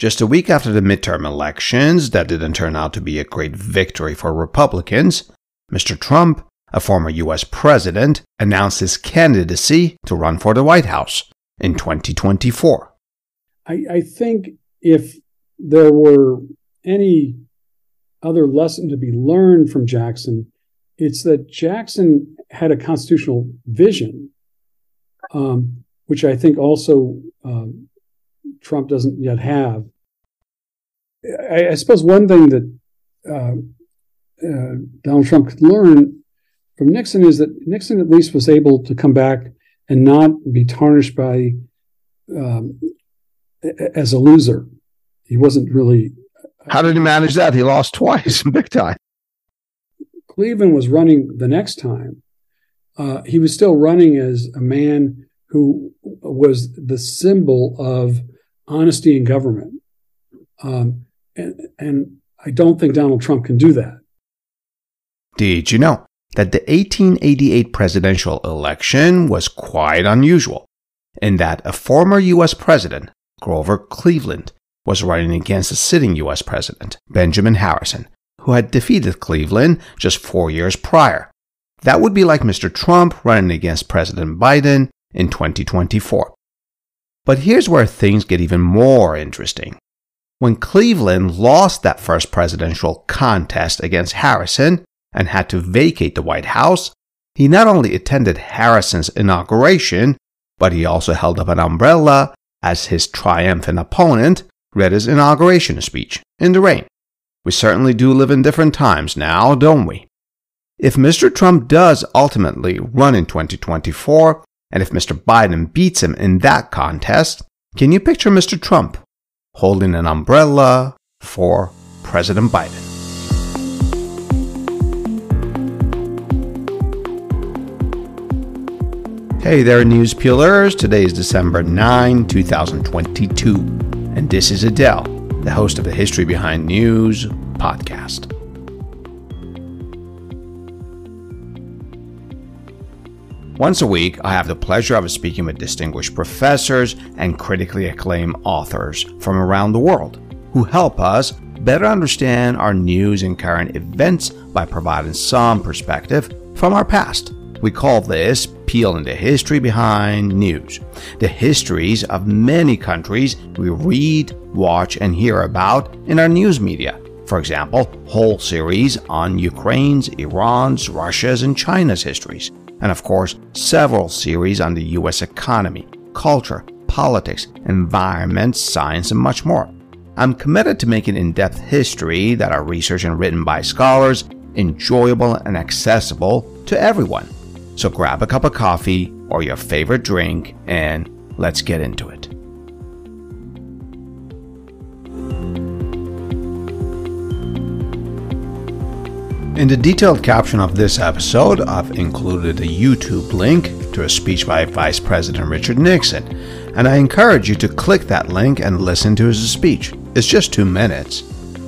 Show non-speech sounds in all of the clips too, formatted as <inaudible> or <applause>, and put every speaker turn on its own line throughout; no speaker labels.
just a week after the midterm elections that didn't turn out to be a great victory for Republicans, Mr. Trump, a former US president, announced his candidacy to run for the White House in 2024.
I, I think if there were any other lesson to be learned from Jackson, it's that Jackson had a constitutional vision, um, which I think also um, Trump doesn't yet have. I, I suppose one thing that uh, uh, Donald Trump could learn from Nixon is that Nixon at least was able to come back and not be tarnished by um, as a loser. He wasn't really.
How did he manage that? He lost twice, <laughs> big time.
Cleveland was running the next time. Uh, he was still running as a man who was the symbol of honesty in government. Um, and, and I don't think Donald Trump can do that.
Did you know that the 1888 presidential election was quite unusual in that a former U.S. president, Grover Cleveland, was running against a sitting U.S. president, Benjamin Harrison, who had defeated Cleveland just four years prior. That would be like Mr. Trump running against President Biden in 2024. But here's where things get even more interesting. When Cleveland lost that first presidential contest against Harrison and had to vacate the White House, he not only attended Harrison's inauguration, but he also held up an umbrella as his triumphant opponent read his inauguration speech in the rain. We certainly do live in different times now, don't we? If Mr. Trump does ultimately run in 2024, and if Mr. Biden beats him in that contest, can you picture Mr. Trump holding an umbrella for President Biden? Hey there, news peelers. Today is December 9, 2022, and this is Adele, the host of the History Behind News podcast. Once a week, I have the pleasure of speaking with distinguished professors and critically acclaimed authors from around the world who help us better understand our news and current events by providing some perspective from our past. We call this peeling the history behind news, the histories of many countries we read, watch, and hear about in our news media. For example, whole series on Ukraine's, Iran's, Russia's, and China's histories and of course, several series on the US economy, culture, politics, environment, science, and much more. I'm committed to making in depth history that are researched and written by scholars enjoyable and accessible to everyone. So grab a cup of coffee or your favorite drink and let's get into it. In the detailed caption of this episode, I've included a YouTube link to a speech by Vice President Richard Nixon, and I encourage you to click that link and listen to his speech. It's just two minutes.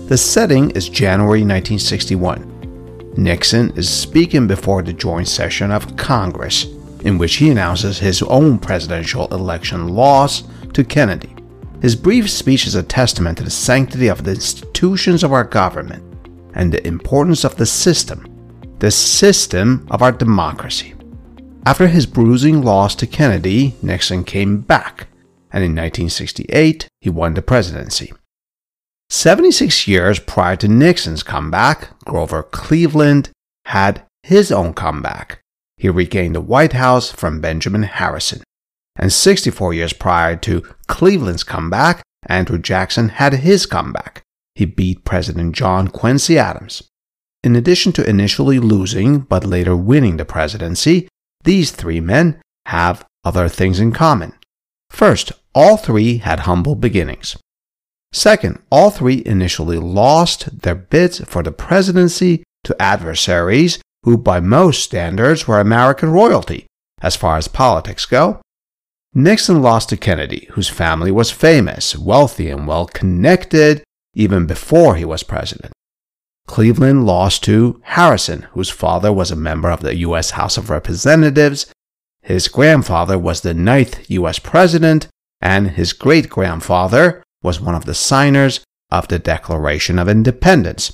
The setting is January 1961. Nixon is speaking before the joint session of Congress, in which he announces his own presidential election loss to Kennedy. His brief speech is a testament to the sanctity of the institutions of our government and the importance of the system, the system of our democracy. After his bruising loss to Kennedy, Nixon came back, and in 1968 he won the presidency. 76 years prior to Nixon's comeback, Grover Cleveland had his own comeback. He regained the White House from Benjamin Harrison. And 64 years prior to Cleveland's comeback, Andrew Jackson had his comeback he beat President John Quincy Adams. In addition to initially losing but later winning the presidency, these three men have other things in common. First, all three had humble beginnings. Second, all three initially lost their bids for the presidency to adversaries who, by most standards, were American royalty as far as politics go. Nixon lost to Kennedy, whose family was famous, wealthy, and well connected, even before he was president. Cleveland lost to Harrison, whose father was a member of the U.S. House of Representatives. His grandfather was the ninth U.S. president, and his great grandfather was one of the signers of the Declaration of Independence,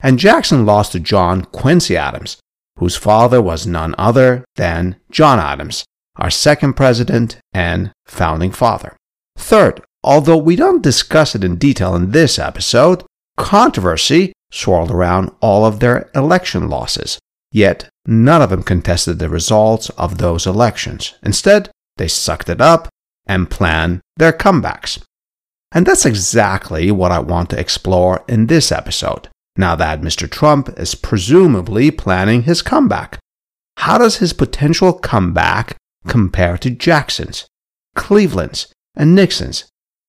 and Jackson lost to John Quincy Adams, whose father was none other than John Adams, our second president and founding father. Third, although we don't discuss it in detail in this episode, controversy swirled around all of their election losses. Yet, none of them contested the results of those elections. Instead, they sucked it up and planned their comebacks. And that's exactly what I want to explore in this episode, now that Mr. Trump is presumably planning his comeback. How does his potential comeback compare to Jackson's, Cleveland's, and Nixon's?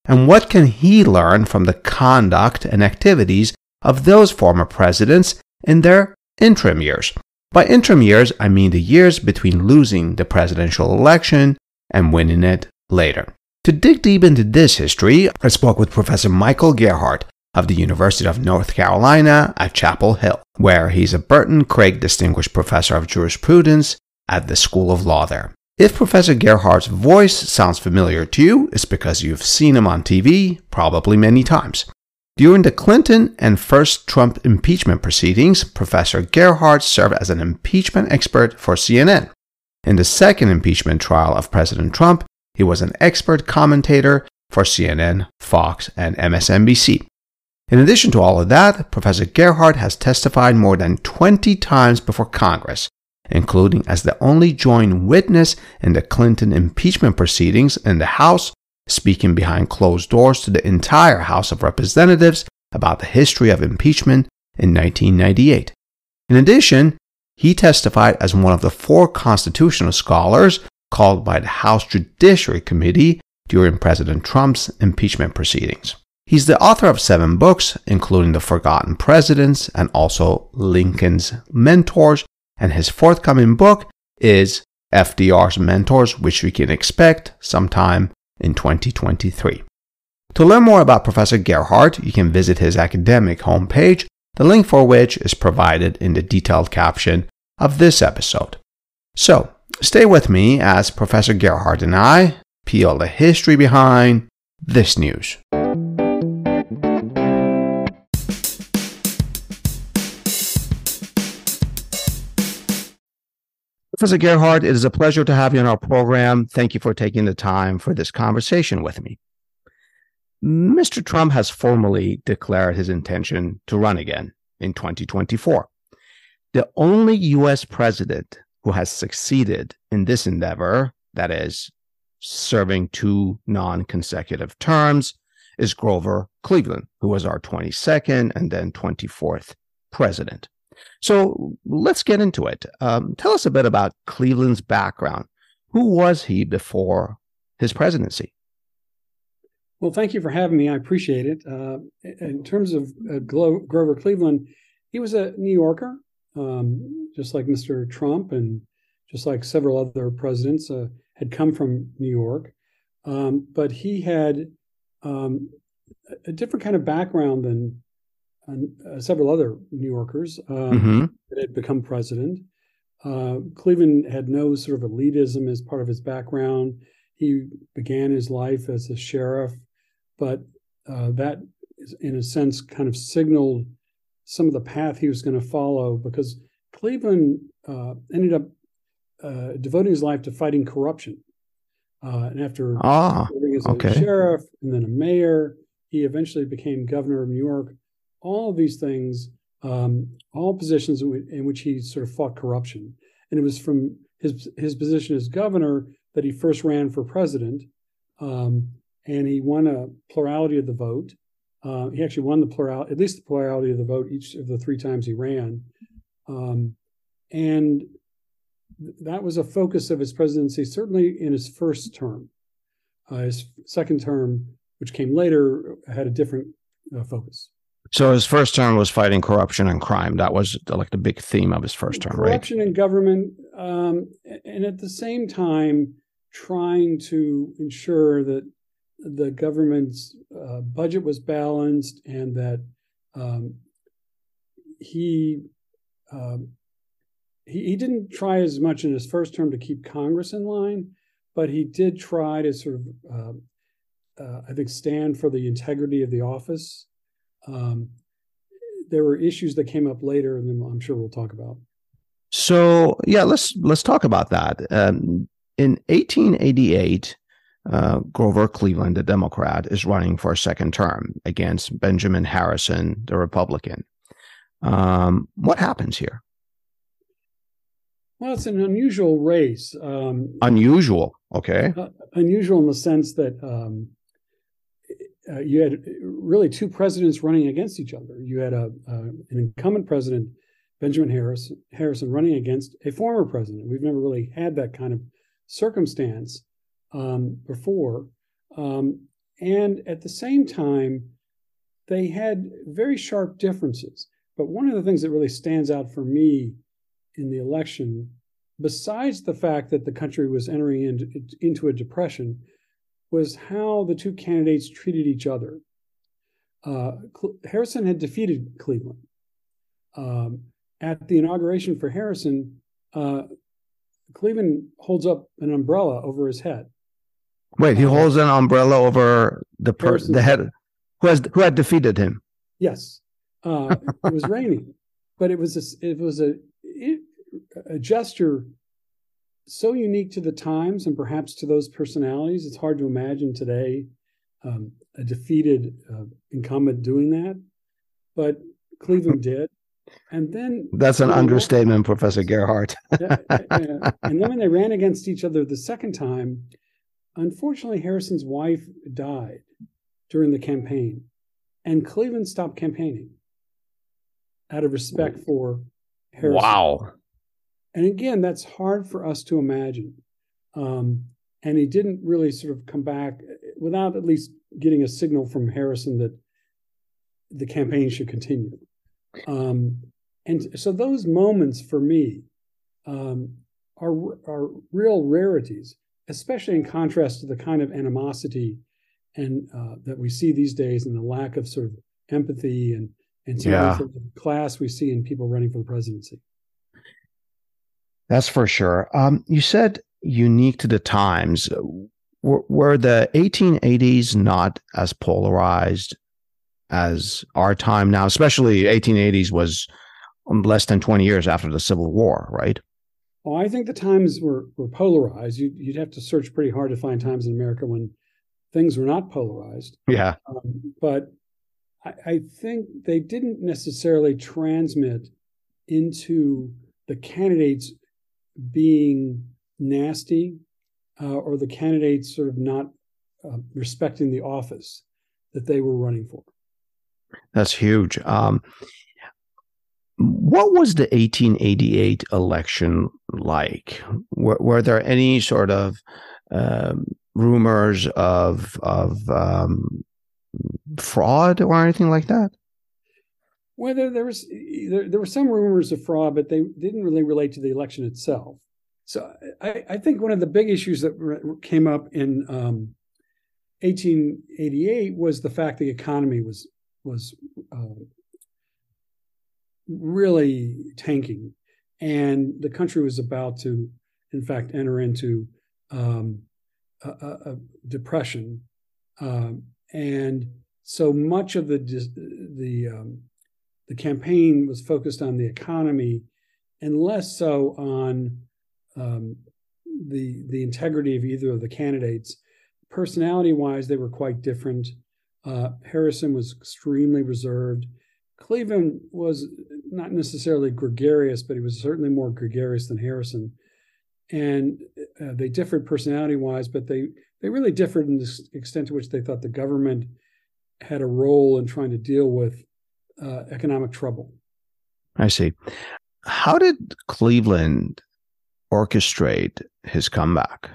And what can he learn from the conduct and activities of those former presidents in their interim years? By interim years, I mean the years between losing the presidential election and winning it later. To dig deep into this history, I spoke with Professor Michael Gerhardt of the University of North Carolina at Chapel Hill, where he's a Burton Craig Distinguished Professor of Jurisprudence at the School of Law there. If Professor Gerhardt's voice sounds familiar to you, it's because you've seen him on TV, probably many times. During the Clinton and first Trump impeachment proceedings, Professor Gerhardt served as an impeachment expert for CNN. In the second impeachment trial of President Trump, he was an expert commentator for CNN, Fox, and MSNBC. In addition to all of that, Professor Gerhardt has testified more than 20 times before Congress, including as the only joint witness in the Clinton impeachment proceedings in the House, speaking behind closed doors to the entire House of Representatives about the history of impeachment in 1998. In addition, he testified as one of the four constitutional scholars called by the House Judiciary Committee during President Trump's impeachment proceedings. He's the author of seven books, including The Forgotten Presidents and also Lincoln's Mentors, and his forthcoming book is FDR's Mentors, which we can expect sometime in 2023. To learn more about Professor Gerhardt, you can visit his academic homepage, the link for which is provided in the detailed caption of this episode. So, stay with me as Professor Gerhardt and I peel the history behind this news. Professor Gerhardt, it is a pleasure to have you on our program. Thank you for taking the time for this conversation with me. Mr. Trump has formally declared his intention to run again in 2024. The only US president who has succeeded in this endeavor, that is, serving two non consecutive terms, is Grover Cleveland, who was our 22nd and then 24th president. So let's get into it. Um, tell us a bit about Cleveland's background. Who was he before his presidency?
Well, thank you for having me. I appreciate it. Uh, in terms of uh, Glo- Grover Cleveland, he was a New Yorker, um, just like Mr. Trump and just like several other presidents uh, had come from New York. Um, but he had um, a different kind of background than uh, several other New Yorkers um, mm-hmm. that had become president. Uh, Cleveland had no sort of elitism as part of his background. He began his life as a sheriff, but uh, that, in a sense, kind of signaled some of the path he was going to follow because Cleveland uh, ended up uh, devoting his life to fighting corruption. Uh, and after
ah,
serving as okay. a sheriff and then a mayor, he eventually became governor of New York all of these things, um, all positions in, in, which he sort of fought corruption. And it was from his his position as governor that he first ran for president, um, and he won a plurality of the vote. Uh, he actually won the plural, at least the plurality of the vote each of the three times he ran, um, and th- that was a focus of his presidency, certainly in his first term. Uh, his second term, which came later, had a different uh, focus.
So his first term was fighting corruption and crime. That was like the big theme of his first term,
corruption
right?
in government, um, and at the same time trying to ensure that the government's uh, budget was balanced and that um, he, um, he he didn't try as much in his first term to keep Congress in line, but he did try to sort of uh, uh, I think, stand for the integrity of the office. Um, there were issues that came up later, and then I'm sure we'll talk about.
So yeah, let's let's talk about that. Um, in 1888, uh, Grover Cleveland, the Democrat, is running for a second term against Benjamin Harrison, the Republican. Um, what happens here?
Well, it's an unusual race. Um,
unusual, okay.
Uh, unusual in the sense that um, uh, you had really two presidents running against each other. You had a, an incumbent president, Benjamin Harris, Harrison, running against a former president. We've never really had that kind of circumstance um, before. Um, and at the same time, they had very sharp differences. But one of the things that really stands out for me in the election, besides the fact that the country was entering into, into a depression, was how the two candidates treated each other. Uh, Harrison had defeated Cleveland. Um, at the inauguration for Harrison, uh, Cleveland holds up an umbrella over his head.
Wait, he uh, holds an umbrella over the person, the head who has who had defeated him.
Yes, uh, it was raining, but it was a, it was a a gesture so unique to the times and perhaps to those personalities. It's hard to imagine today um, a defeated uh, incumbent doing that, but Cleveland <laughs> did. And then
that's an understatement, Professor Gerhardt. <laughs>
and then when they ran against each other the second time, unfortunately, Harrison's wife died during the campaign, and Cleveland stopped campaigning out of respect for Harrison.
Wow.
And again, that's hard for us to imagine. Um, and he didn't really sort of come back without at least getting a signal from Harrison that the campaign should continue. Um, and so those moments for me um, are, are real rarities, especially in contrast to the kind of animosity and uh, that we see these days and the lack of sort of empathy and and yeah. class we see in people running for the presidency.
That's for sure. Um, you said unique to the times. Were, were the 1880s not as polarized as our time now? Especially 1880s was less than 20 years after the Civil War, right?
Well, I think the times were, were polarized. You'd, you'd have to search pretty hard to find times in America when things were not polarized.
Yeah.
Um, but I, I think they didn't necessarily transmit into the candidates being nasty uh, or the candidates sort of not uh, respecting the office that they were running for.
That's huge. Um, what was the 1888 election like? Were, were there any sort of um, rumors of of um, fraud or anything like that?
Well, there, was there, there, were some rumors of fraud, but they didn't really relate to the election itself. So I, I think one of the big issues that came up in um, 1888 was the fact the economy was was uh, really tanking, and the country was about to, in fact, enter into um, a, a, depression, um, and so much of the the um, the campaign was focused on the economy and less so on um, the the integrity of either of the candidates. Personality wise, they were quite different. Uh, Harrison was extremely reserved. Cleveland was not necessarily gregarious, but he was certainly more gregarious than Harrison. And uh, they differed personality wise, but they they really differed in the extent to which they thought the government had a role in trying to deal with uh, economic trouble.
I see. How did Cleveland orchestrate his comeback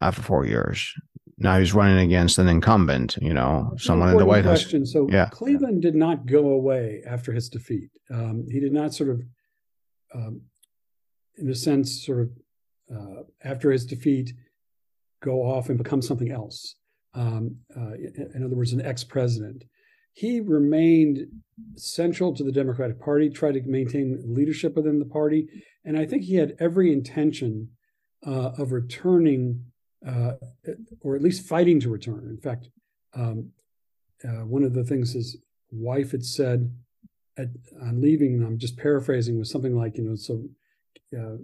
after four years? Now he's running against an incumbent, you know, That's someone in the White question.
House. So yeah. Cleveland did not go away after his defeat. Um, he did not sort of, um, in a sense, sort of uh, after his defeat, go off and become something else um, uh, in other words, an ex president. He remained central to the Democratic Party, tried to maintain leadership within the party, and I think he had every intention uh, of returning, uh, or at least fighting to return. In fact, um, uh, one of the things his wife had said at, on leaving, and I'm just paraphrasing, was something like, you know, so uh,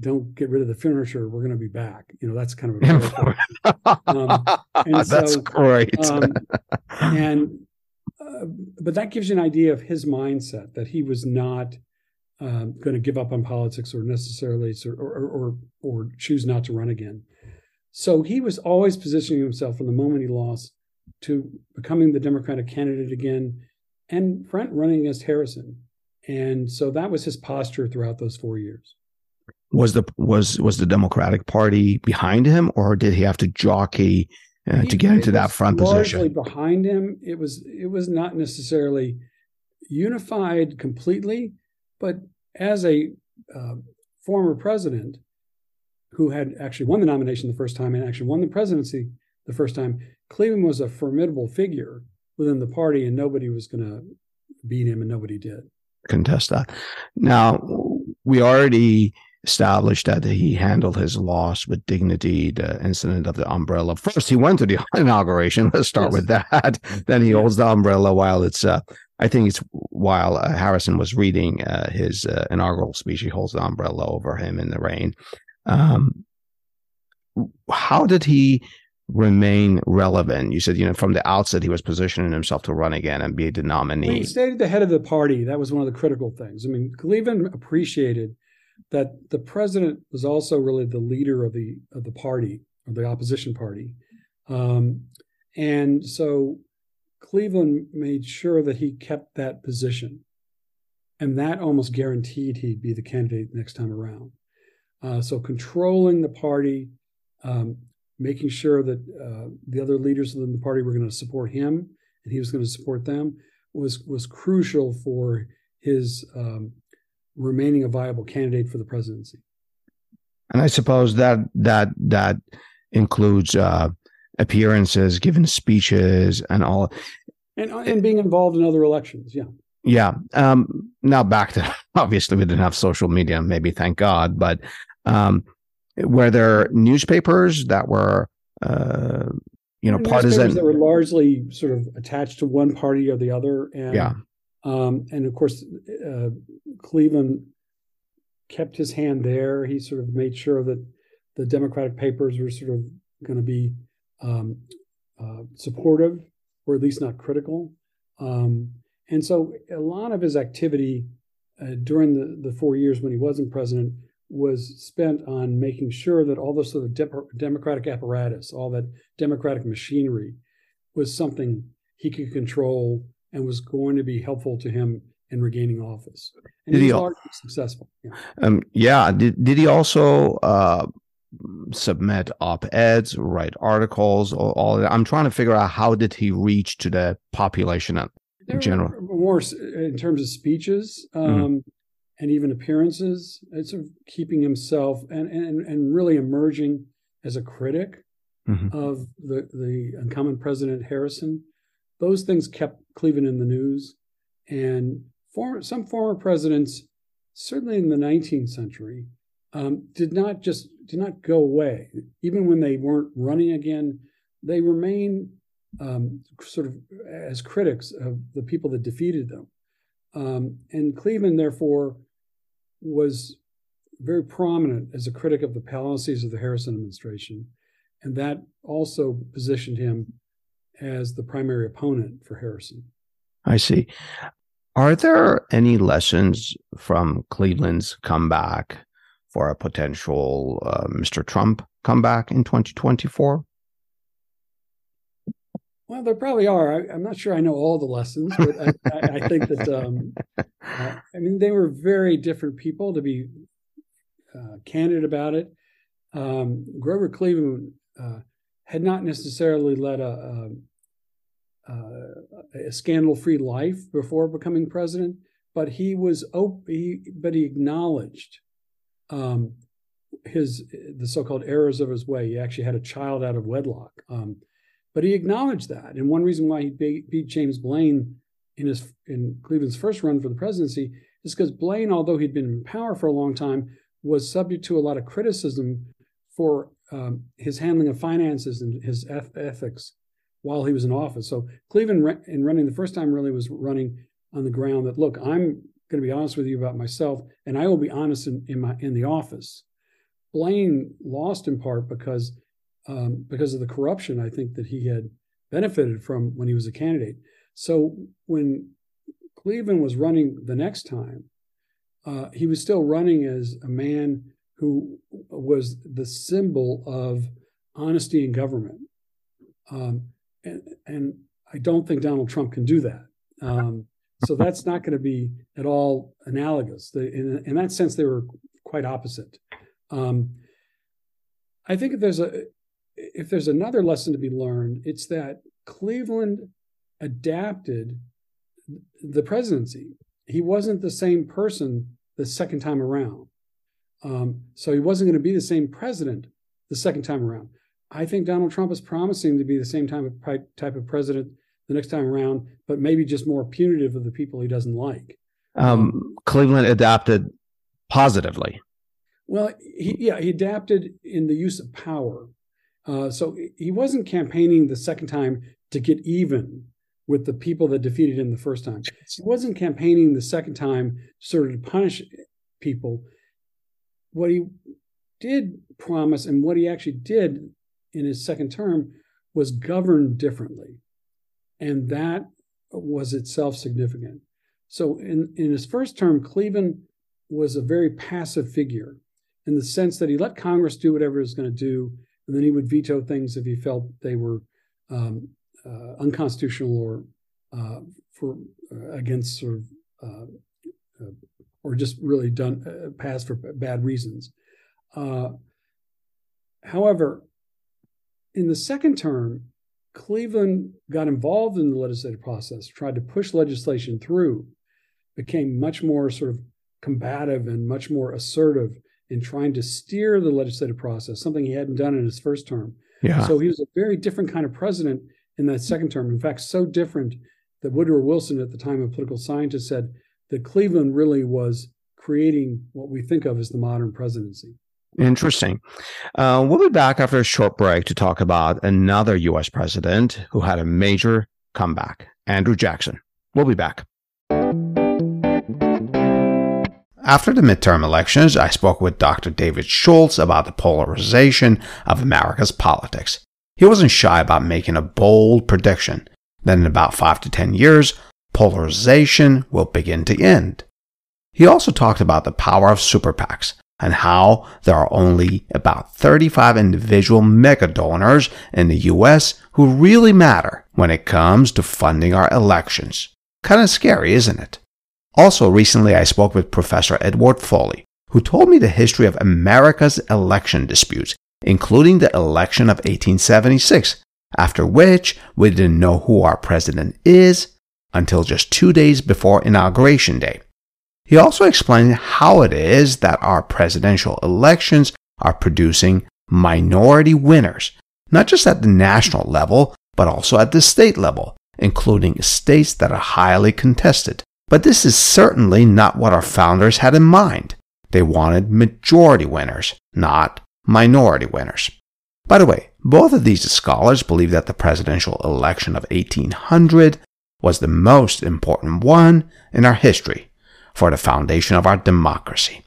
don't get rid of the furniture. We're going to be back. You know, that's kind of
a <laughs> um, <laughs> that's so, great. um,
and but that gives you an idea of his mindset that he was not um, going to give up on politics or necessarily or, or, or or choose not to run again. So he was always positioning himself from the moment he lost to becoming the Democratic candidate again, and front running against Harrison. And so that was his posture throughout those four years.
Was the was was the Democratic Party behind him, or did he have to jockey uh, he, to get into that front
largely
position?
behind him. It was it was not necessarily unified completely, but as a uh, former president who had actually won the nomination the first time and actually won the presidency the first time, Cleveland was a formidable figure within the party, and nobody was going to beat him, and nobody did
contest that. Now, we already established that he handled his loss with dignity, the incident of the umbrella. First, he went to the <laughs> inauguration. Let's start yes. with that. <laughs> then he holds the umbrella while it's, uh, I think it's while uh, Harrison was reading uh, his uh, inaugural speech, he holds the umbrella over him in the rain. Um, how did he remain relevant? You said, you know, from the outset, he was positioning himself to run again and be the nominee. Well,
he stayed at the head of the party. That was one of the critical things. I mean, Cleveland appreciated that the president was also really the leader of the of the party or the opposition party, um, and so Cleveland made sure that he kept that position, and that almost guaranteed he'd be the candidate next time around. Uh, so controlling the party, um, making sure that uh, the other leaders within the party were going to support him and he was going to support them was was crucial for his um, remaining a viable candidate for the presidency.
And I suppose that that that includes uh, appearances, giving speeches, and all,
and and being involved in other elections. Yeah.
Yeah. Um, now back to <laughs> obviously we didn't have social media, maybe thank God, but um, were there newspapers that were uh, you know partisan
that were largely sort of attached to one party or the other and
yeah
um, and of course uh, cleveland kept his hand there. He sort of made sure that the democratic papers were sort of going to be um, uh, supportive or at least not critical. Um, and so a lot of his activity uh, during the, the four years when he wasn't president was spent on making sure that all this of de- democratic apparatus, all that democratic machinery, was something he could control and was going to be helpful to him in regaining office. And did he was largely successful.
Yeah. Um, yeah. Did, did he also uh, submit op-eds, write articles, all, all that? I'm trying to figure out how did he reach to the population in there general.
More in terms of speeches. Mm-hmm. Um, mm-hmm and even appearances. It's sort of keeping himself and, and, and really emerging as a critic mm-hmm. of the, the incumbent President Harrison. Those things kept Cleveland in the news. And some former presidents, certainly in the 19th century, um, did not just did not go away. Even when they weren't running again, they remained um, sort of as critics of the people that defeated them. Um, and Cleveland, therefore, was very prominent as a critic of the policies of the Harrison administration. And that also positioned him as the primary opponent for Harrison.
I see. Are there any lessons from Cleveland's comeback for a potential uh, Mr. Trump comeback in 2024?
Well, there probably are. I, am not sure I know all the lessons, but I, I, I think that um, uh, I mean they were very different people. To be uh, candid about it, um, Grover Cleveland uh, had not necessarily led a, a, a scandal-free life before becoming president, but he was op- he, but he acknowledged um, his the so-called errors of his way. He actually had a child out of wedlock. Um, but he acknowledged that. And one reason why he beat, beat James Blaine in his in Cleveland's first run for the presidency is because Blaine, although he'd been in power for a long time, was subject to a lot of criticism for um, his handling of finances and his eth- ethics while he was in office. So Cleveland, in running the first time, really was running on the ground that look, I'm going to be honest with you about myself, and I will be honest in, in my in the office. Blaine lost in part because um, because of the corruption I think that he had benefited from when he was a candidate. So when Cleveland was running the next time, uh, he was still running as a man who was the symbol of honesty in government. Um, and, and, I don't think Donald Trump can do that. Um, so that's not going to be at all analogous. The, in, in, that sense, they were quite opposite. Um, I think if there's a if there's another lesson to be learned, it's that Cleveland adapted the presidency. He wasn't the same person the second time around. Um, so he wasn't going to be the same president the second time around. I think Donald Trump is promising to be the same type of, type of president the next time around, but maybe just more punitive of the people he doesn't like.
Um, Cleveland adapted positively.
Well, he, yeah, he adapted in the use of power. Uh, so he wasn't campaigning the second time to get even with the people that defeated him the first time. He wasn't campaigning the second time sort of to punish people. What he did promise and what he actually did in his second term was governed differently. And that was itself significant. So in, in his first term, Cleveland was a very passive figure in the sense that he let Congress do whatever it was going to do, and then he would veto things if he felt they were um, uh, unconstitutional or uh, for uh, against sort of uh, uh, or just really done uh, passed for bad reasons. however, in the second term, Cleveland got involved in the legislative process, tried to push legislation through, became much more sort of combative and much more assertive in trying to steer the legislative process, something he hadn't done in his first term. Yeah. So he was a very different kind of president in that second term. In fact, so different that Woodrow Wilson, at the time a political scientist, said that Cleveland really was creating what we think of as the modern presidency.
Interesting. Uh, we'll be back after a short break to talk about another U.S. president who had a major comeback, Andrew Jackson. We'll be back. After the midterm elections, I spoke with Dr. David Schultz about the polarization of America's politics. He wasn't shy about making a bold prediction that in about 5 to 10 years, polarization will begin to end. He also talked about the power of super PACs and how there are only about 35 individual mega donors in the US who really matter when it comes to funding our elections. Kind of scary, isn't it? Also, recently I spoke with Professor Edward Foley, who told me the history of America's election disputes, including the election of 1876, after which we didn't know who our president is until just two days before Inauguration Day. He also explained how it is that our presidential elections are producing minority winners, not just at the national level, but also at the state level, including states that are highly contested. But this is certainly not what our founders had in mind. They wanted majority winners, not minority winners. By the way, both of these scholars believe that the presidential election of 1800 was the most important one in our history for the foundation of our democracy.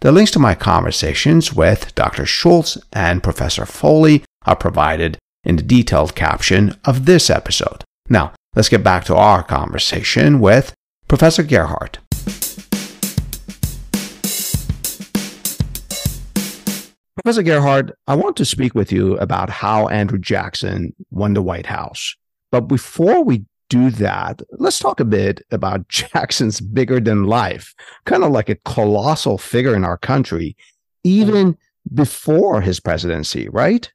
The links to my conversations with Dr. Schultz and Professor Foley are provided in the detailed caption of this episode. Now, let's get back to our conversation with Professor Gerhardt. Professor Gerhardt, I want to speak with you about how Andrew Jackson won the White House. But before we do that, let's talk a bit about <laughs> Jackson's bigger than life, kind of like a colossal figure in our country, even before his presidency, right?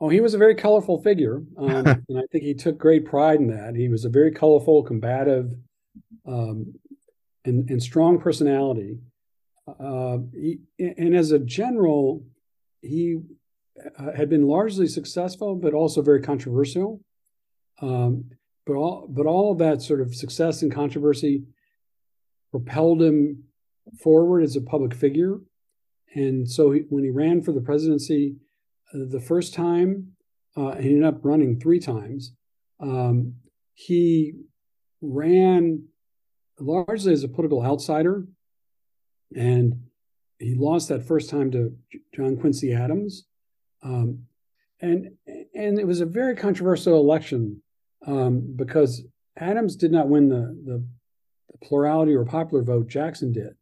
Oh, he was a very colorful figure. Um, <laughs> and I think he took great pride in that. He was a very colorful, combative, um, and, and, strong personality. Uh, he, and as a general, he uh, had been largely successful, but also very controversial. Um, but all but all of that sort of success and controversy propelled him forward as a public figure. And so he, when he ran for the presidency uh, the first time, Uh, he ended up running three times. Um, he ran largely as a political outsider, and he lost that first time to John Quincy Adams. Um, and and it was a very controversial election um, because Adams did not win the, the, plurality or popular vote. Jackson did,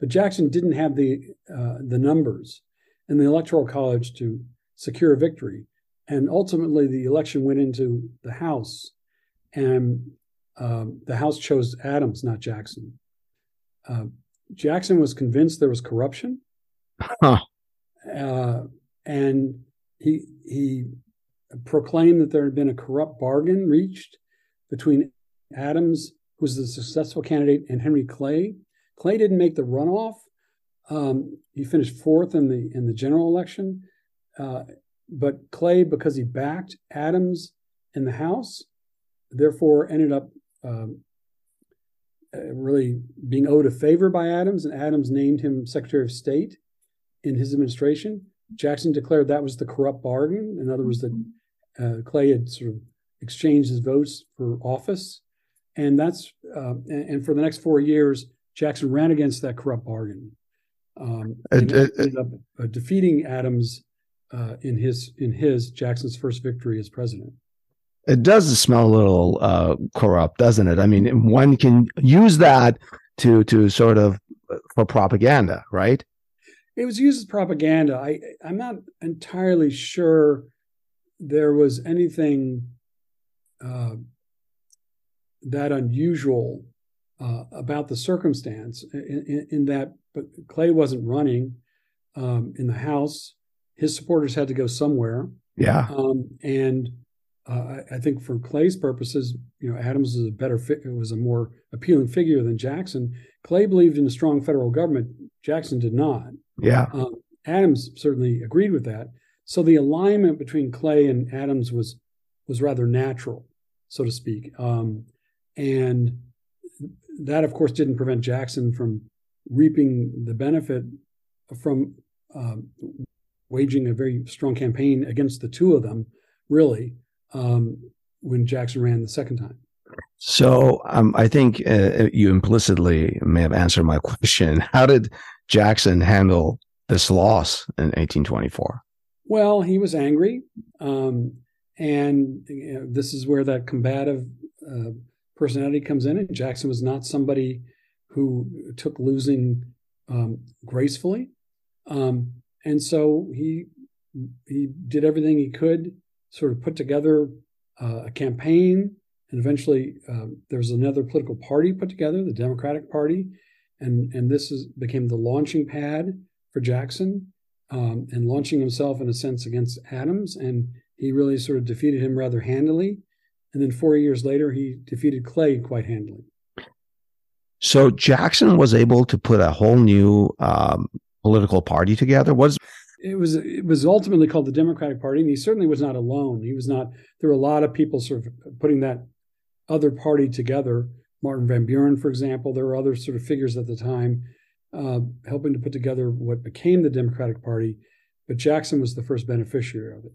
but Jackson didn't have the uh, the numbers in the electoral college to secure a victory. And ultimately, the election went into the House, and um, the House chose Adams, not Jackson. Uh, Jackson was convinced there was corruption, huh. uh, and he he proclaimed that there had been a corrupt bargain reached between Adams, who was the successful candidate, and Henry Clay. Clay didn't make the runoff. Um, he finished fourth in the in the general election, uh, but Clay, because he backed Adams in the House, therefore ended up um, uh, really being owed a favor by Adams, and Adams named him Secretary of State in his administration. Jackson declared that was the corrupt bargain. In other words, that uh, Clay had sort of exchanged his votes for office, and that's uh, and, and, for the next four years, Jackson ran against that corrupt bargain, um, and uh, ended up uh, defeating Adams uh, in his in his Jackson's first victory as president.
It does smell a little uh, corrupt, doesn't it? I mean, one can use that to to sort of for propaganda, right?
It was used as propaganda. I I'm not entirely sure there was anything uh, that unusual uh, about the circumstance in, in, in, that but Clay wasn't running um, in the House. His supporters had to go somewhere.
Yeah.
Um, and uh, I, I, think for Clay's purposes, you know, Adams was a better fit, was a more appealing figure than Jackson. Clay believed in a strong federal government. Jackson did not.
Yeah.
Um, Adams certainly agreed with that. So the alignment between Clay and Adams was was rather natural, so to speak. Um, and that, of course, didn't prevent Jackson from reaping the benefit from um, waging a very strong campaign against the two of them, really, um, when Jackson ran the second time.
So um, I think uh, you implicitly may have answered my <laughs> question. How did Jackson handle this loss in 1824?
Well, he was angry, um, and you know, this is where that combative uh, personality comes in. And Jackson was not somebody who took losing um, gracefully, um, and so he he did everything he could, sort of put together uh, a campaign, and eventually uh, there was another political party put together, the Democratic Party, and and this is became the launching pad for Jackson um, and launching himself in a sense against Adams, and he really sort of defeated him rather handily. And then four years later, he defeated Clay quite handily.
So Jackson was able to put a whole new um, political party together. Was
it was it was ultimately called the Democratic Party, and he certainly was not alone. He was not. There were a lot of people sort of putting that other party together. Martin Van Buren, for example. There were other sort of figures at the time uh, helping to put together what became the Democratic Party, but Jackson was the first beneficiary of it.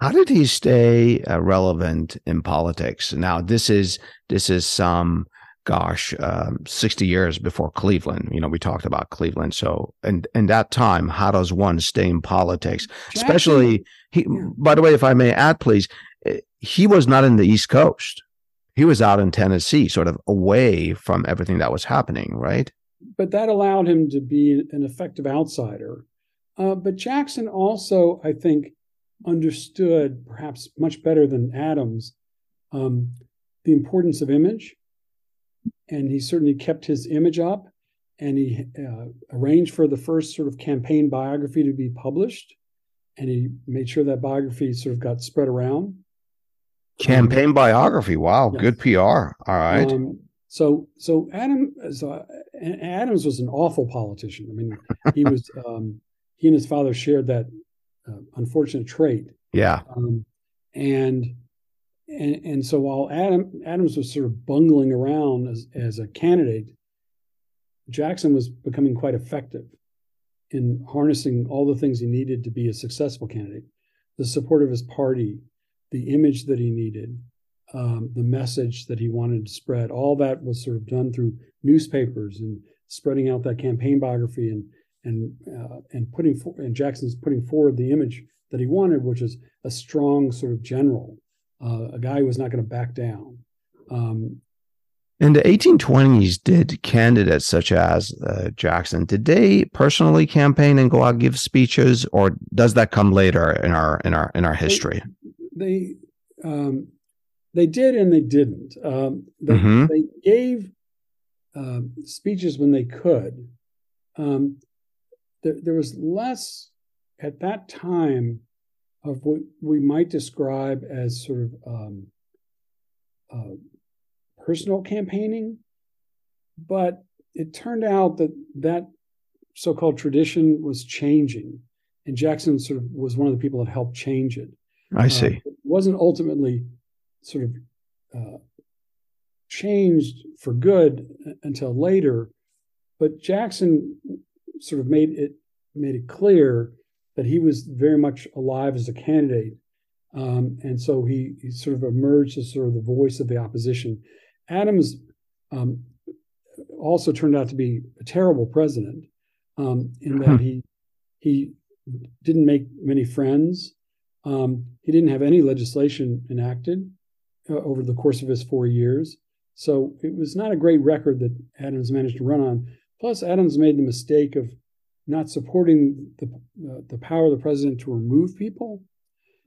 How did he stay uh, relevant in politics? Now, this is this is some gosh, um, 60 years before Cleveland. You know, we talked about Cleveland. So, and in that time, how does one stay in politics? Jackson, Especially, he, yeah. by the way, if I may add, please, eh, he was not in the East Coast. He was out in Tennessee, sort of away from everything that was happening, right?
But that allowed him to be an effective outsider. Uh, but Jackson also, I think, understood perhaps much better than Adams um, the importance of image. And he certainly kept his image up and he uh, arranged for the first sort of campaign biography to be published. And he made sure that biography sort of got spread around.
Campaign um, biography. Wow. Yes. Good PR. All right. Um,
so, so Adam, so Adams was an awful politician. I mean, he was <laughs> um, he and his father shared that uh, unfortunate trait.
Yeah.
Um, and and and so while Adam Adams was sort of bungling around as as a candidate, Jackson was becoming quite effective in harnessing all the things he needed to be a successful candidate. the support of his party, the image that he needed, um, the message that he wanted to spread. All that was sort of done through newspapers and spreading out that campaign biography and and uh, and putting for, and Jackson's putting forward the image that he wanted, which is a strong sort of general, uh, a guy who was not going to back down. Um,
in the 1820s, did candidates such as uh, Jackson did they personally campaign and go out and give speeches, or does that come later in our in our in our history?
They they, um, they did and they didn't. Um, they, mm-hmm. they gave uh, speeches when they could. Um, there, there was less at that time of what we might describe as sort of um, uh, personal campaigning, but it turned out that that so-called tradition was changing, and Jackson sort of was one of the people that helped change it.
I see. Uh,
it wasn't ultimately sort of uh, changed for good until later, but Jackson sort of made it made it clear that he was very much alive as a candidate, um, and so he, he sort of emerged as sort of the voice of the opposition. Adams um, also turned out to be a terrible president um, in that hmm. he he didn't make many friends. Um, he didn't have any legislation enacted uh, over the course of his four years. So it was not a great record that Adams managed to run on. Plus, Adams made the mistake of not supporting the, uh, the power of the president to remove people.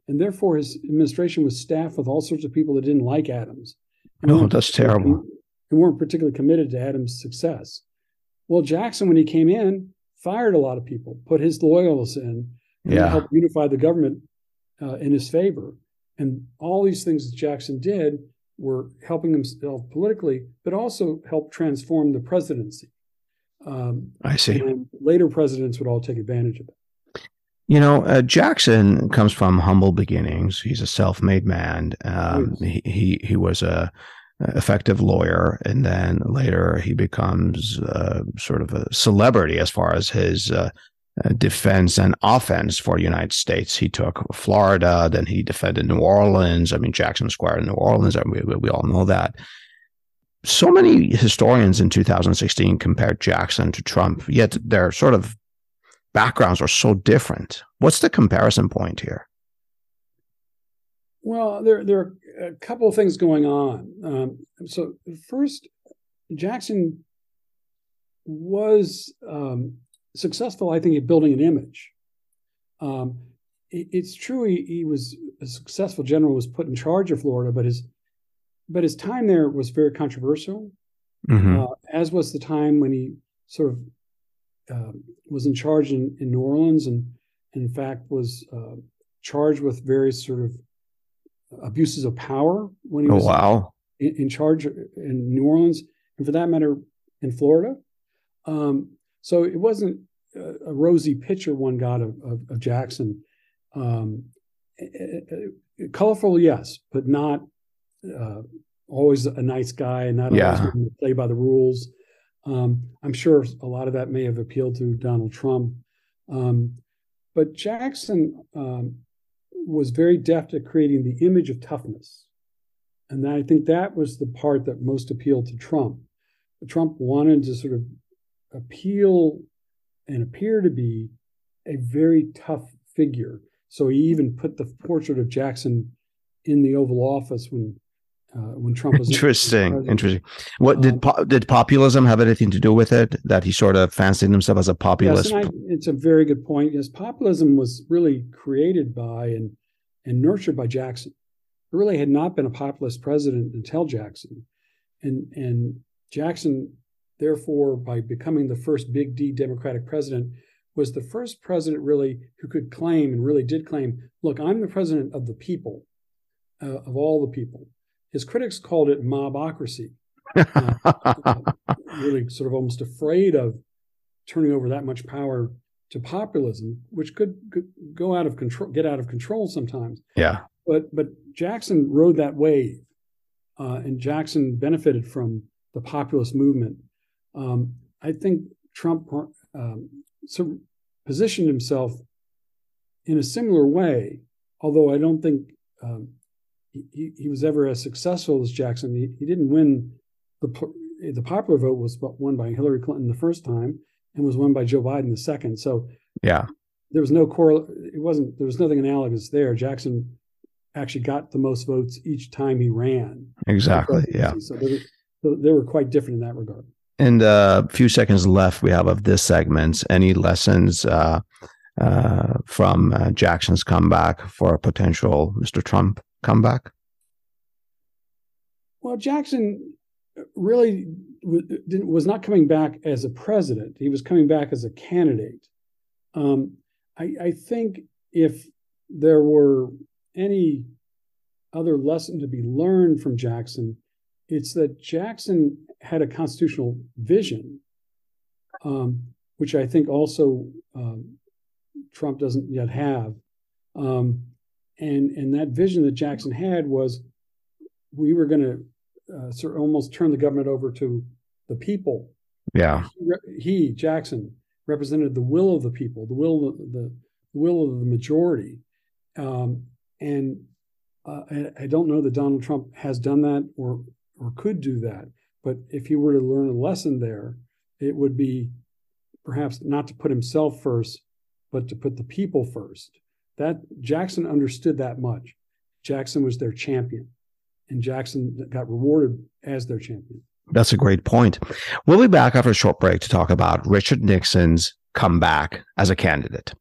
And therefore, his administration was staffed with all sorts of people that didn't like Adams.
No, that's terrible.
And weren't particularly committed to Adams' success. Well, Jackson, when he came in, fired a lot of people, put his loyalists in, and
yeah.
helped unify the government uh, in his favor. And all these things that Jackson did were helping himself politically, but also helped transform the presidency.
Um, I see.
later presidents would all take advantage of it.
You know, uh, Jackson comes from humble beginnings. He's a self-made man. Um, he, he he was a effective lawyer, and then later he becomes uh, sort of a celebrity as far as his uh, defense and offense for the United States. He took Florida, then he defended New Orleans. I mean, Jackson Square in New Orleans. We, we all know that. So many historians in 2016 compared Jackson to Trump, yet they're sort of backgrounds are so different. What's the comparison point here?
Well, there there are a couple of things going on. Um, so first, Jackson was um, successful, I think, at building an image. Um, it, it's true he, he was a successful general, was put in charge of Florida, but his but his time there was very controversial, mm-hmm. uh, as was the time when he sort of um, was in charge in, in New Orleans and, in fact, was uh, charged with various sort of abuses of power when he
oh,
was
wow.
in, in, charge in New Orleans, and for that matter, in Florida. Um, so it wasn't a, a, rosy picture one got of, of, of Jackson. Um, colorful, yes, but not uh, always a nice guy and not
yeah.
always going to play by the rules. Um, I'm sure a lot of that may have appealed to Donald Trump. Um, but Jackson um, was very deft at creating the image of toughness. And I think that was the part that most appealed to Trump. Trump wanted to sort of appeal and appear to be a very tough figure. So he even put the portrait of Jackson in the Oval Office when uh, when Trump was
interesting. Interesting. What did um, po- did populism have anything to do with it? That he sort of fancied himself as a populist.
Yes, I, it's a very good point. Yes, populism was really created by and and nurtured by Jackson. There really had not been a populist president until Jackson, and and Jackson, therefore, by becoming the first big D Democratic president, was the first president really who could claim and really did claim, look, I'm the president of the people, uh, of all the people his critics called it mobocracy, uh, <laughs> really sort of almost afraid of turning over that much power to populism, which could, could go out of control, get out of control sometimes.
Yeah.
But but Jackson rode that wave, uh, and Jackson benefited from the populist movement. Um, I think Trump um, so positioned himself in a similar way, although I don't think um, he, he was ever as successful as Jackson. He, he didn't win the the popular vote was won by Hillary Clinton the first time and was won by Joe Biden the second. So
yeah,
there was no core. It wasn't. There was nothing analogous there. Jackson actually got the most votes each time he ran.
Exactly. Yeah.
So they, were, they were quite different in that regard.
In the few seconds left we have of this segment, any lessons uh, uh, from uh, Jackson's comeback for a potential Mr. Trump comeback?
Well, Jackson really was not coming back as a president. He was coming back as a candidate. Um, I, I, think if there were any other lesson to be learned from Jackson, it's that Jackson had a constitutional vision, um, which I think also um, Trump doesn't yet have. Um, and and that vision that Jackson had was we were going to uh, sort of almost turn the government over to the people.
Yeah,
he, he, Jackson represented the will of the people, the will of the, the will of the majority, um, and uh, I, I, don't know that Donald Trump has done that or or could do that. But if he were to learn a lesson there, it would be perhaps not to put himself first, but to put the people first. That Jackson understood that much. Jackson was their champion, and Jackson got rewarded as their champion.
That's a great point. We'll be back after a short break to talk about Richard Nixon's comeback as a candidate.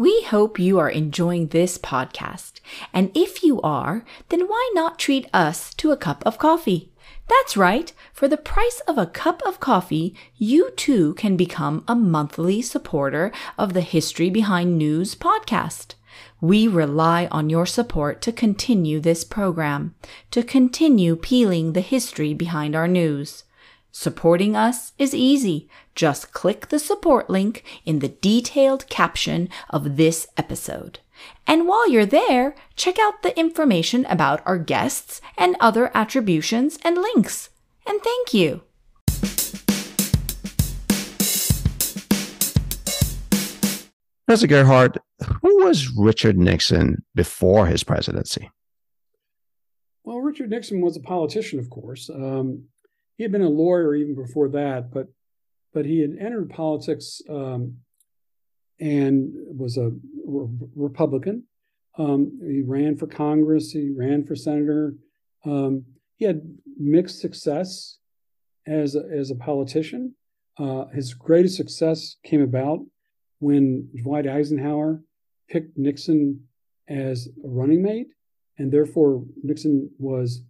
We hope you are enjoying this podcast. And if you are, then why not treat us to a cup of coffee? That's right. For the price of a cup of coffee, you too can become a monthly supporter of the History Behind News podcast. We rely on your support to continue this program, to continue peeling the history behind our news. Supporting us is easy. Just click the support link in the detailed caption of this episode. And while you're there, check out the information about our guests and other attributions and links. And thank you.
Professor Gerhardt, who was Richard Nixon before his presidency?
Well, Richard Nixon was a politician, of course. Um, he had been a lawyer even before that, but but he had entered politics um, and was a re- Republican. Um, he ran for Congress. He ran for senator. Um, he had mixed success as a, as a politician. Uh, his greatest success came about when Dwight Eisenhower picked Nixon as a running mate, and therefore Nixon was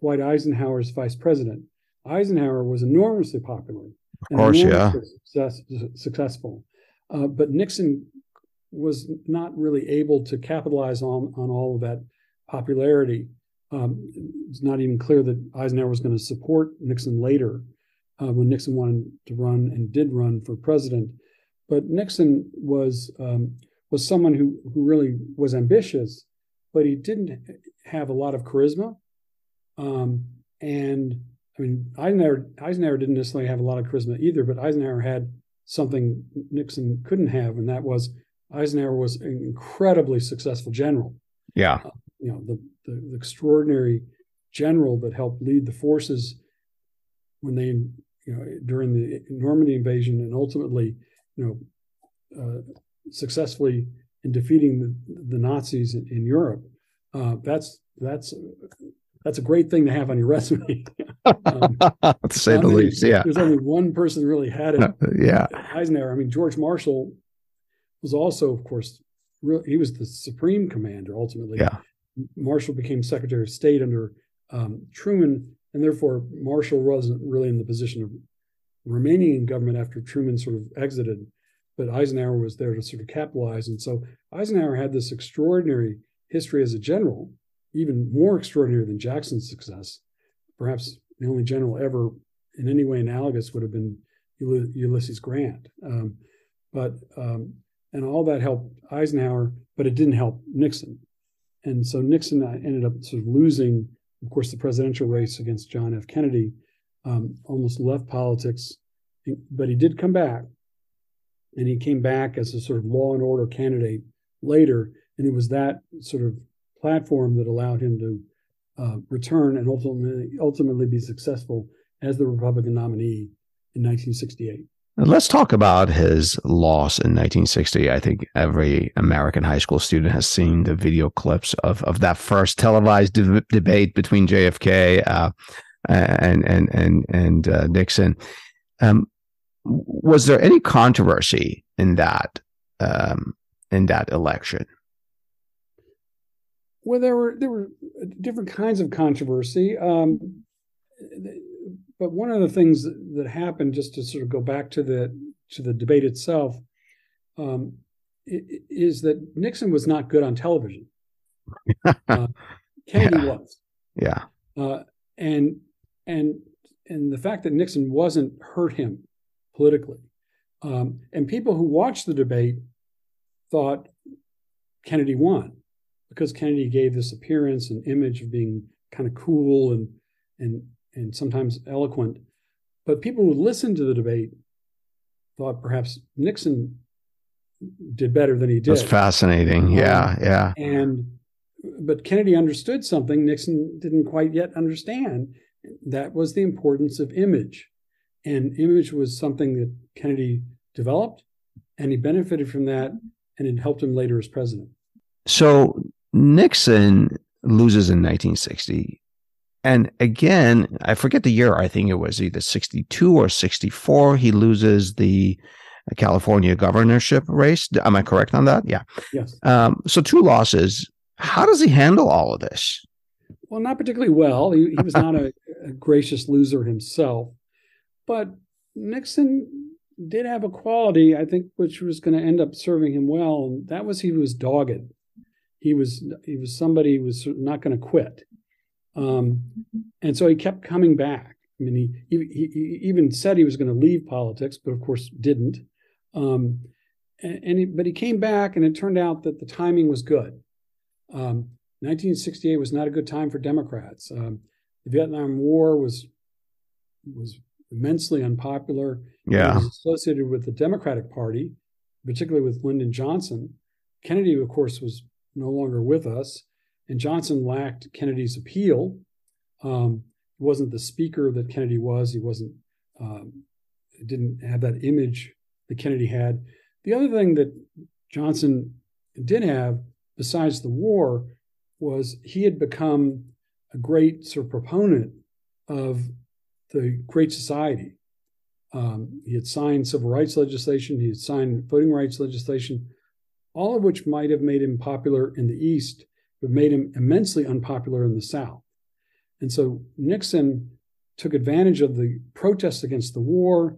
Dwight Eisenhower's vice president. Eisenhower was enormously popular,
of course, yeah,
success, successful. Uh, but Nixon was not really able to capitalize on, on all of that popularity. Um, it's not even clear that Eisenhower was going to support Nixon later uh, when Nixon wanted to run and did run for president. But Nixon was um, was someone who who really was ambitious, but he didn't have a lot of charisma. Um, and I mean, Eisenhower Eisenhower didn't necessarily have a lot of charisma either, but Eisenhower had something Nixon couldn't have, and that was Eisenhower was an incredibly successful general.
Yeah,
uh, you know the, the, the extraordinary general that helped lead the forces when they you know during the Normandy invasion and ultimately you know uh, successfully in defeating the, the Nazis in, in Europe. Uh, that's that's that's a great thing to have on your <laughs> resume.
um, <laughs> to say the least, yeah.
There's only one person who really had it.
yeah,
Eisenhower. I mean, George Marshall was also, of course, real, he was the supreme commander ultimately.
Yeah.
Marshall became Secretary of State under um, Truman, and therefore Marshall wasn't really in the position of remaining in government after Truman sort of exited. But Eisenhower was there to sort of capitalize, and so Eisenhower had this extraordinary history as a general, even more extraordinary than Jackson's success. Perhaps the only general ever in any way analogous would have been Ulysses Grant. Um, but um, and all that helped Eisenhower, but it didn't help Nixon. And so Nixon ended up sort of losing, of course, the presidential race against John F. Kennedy, um, almost left politics, but he did come back. and he came back as a sort of law and order candidate later. And it was that sort of platform that allowed him to uh, return and ultimately ultimately be successful as the Republican nominee in 1968.
Let's talk about his loss in 1960. I think every American high school student has seen the video clips of, of that first televised de- debate between JFK uh, and and and and uh, Nixon. Um, was there any controversy in that um, in that election?
Well, there were there were different kinds of controversy. Um, but one of the things that, happened, just to sort of go back to the to the debate itself, um, is that Nixon was not good on television. <laughs> uh, Kennedy
yeah.
was.
Yeah.
Uh, and and and the fact that Nixon wasn't hurt him politically. Um, and people who watched the debate thought Kennedy won because Kennedy gave this appearance and image of being kind of cool and and and sometimes eloquent. But people who listened to the debate thought perhaps Nixon did better than he did.
That's fascinating. Um, yeah, yeah.
And but Kennedy understood something Nixon didn't quite yet understand. That was the importance of image. And image was something that Kennedy developed, and he benefited from that, and it helped him later as president.
So Nixon loses in 1960. And again, I forget the year. I think it was either 62 or 64. He loses the California governorship race. Am I correct on that? Yeah.
Yes.
Um, so two losses. How does he handle all of this?
Well, not particularly well. He, he was not a, a, gracious loser himself, but Nixon did have a quality, I think, which was going to end up serving him well, and that was he was dogged. He was he was somebody who was not going to quit. Um, and so he kept coming back. I mean, he, he, he even said he was going to leave politics, but of course didn't. Um, and, and he, but he came back, and it turned out that the timing was good. Um, 1968 was not a good time for Democrats. Um, the Vietnam War was was immensely unpopular.
Yeah,
it was associated with the Democratic Party, particularly with Lyndon Johnson. Kennedy, of course, was no longer with us. And Johnson lacked Kennedy's appeal. Um, he wasn't the speaker that Kennedy was. He wasn't um, didn't have that image that Kennedy had. The other thing that Johnson did have, besides the war, was he had become a great sort of proponent of the Great Society. Um, he had signed civil rights legislation, he had signed voting rights legislation, all of which might have made him popular in the East, but made him immensely unpopular in the South. And so Nixon took advantage of the protests against the war,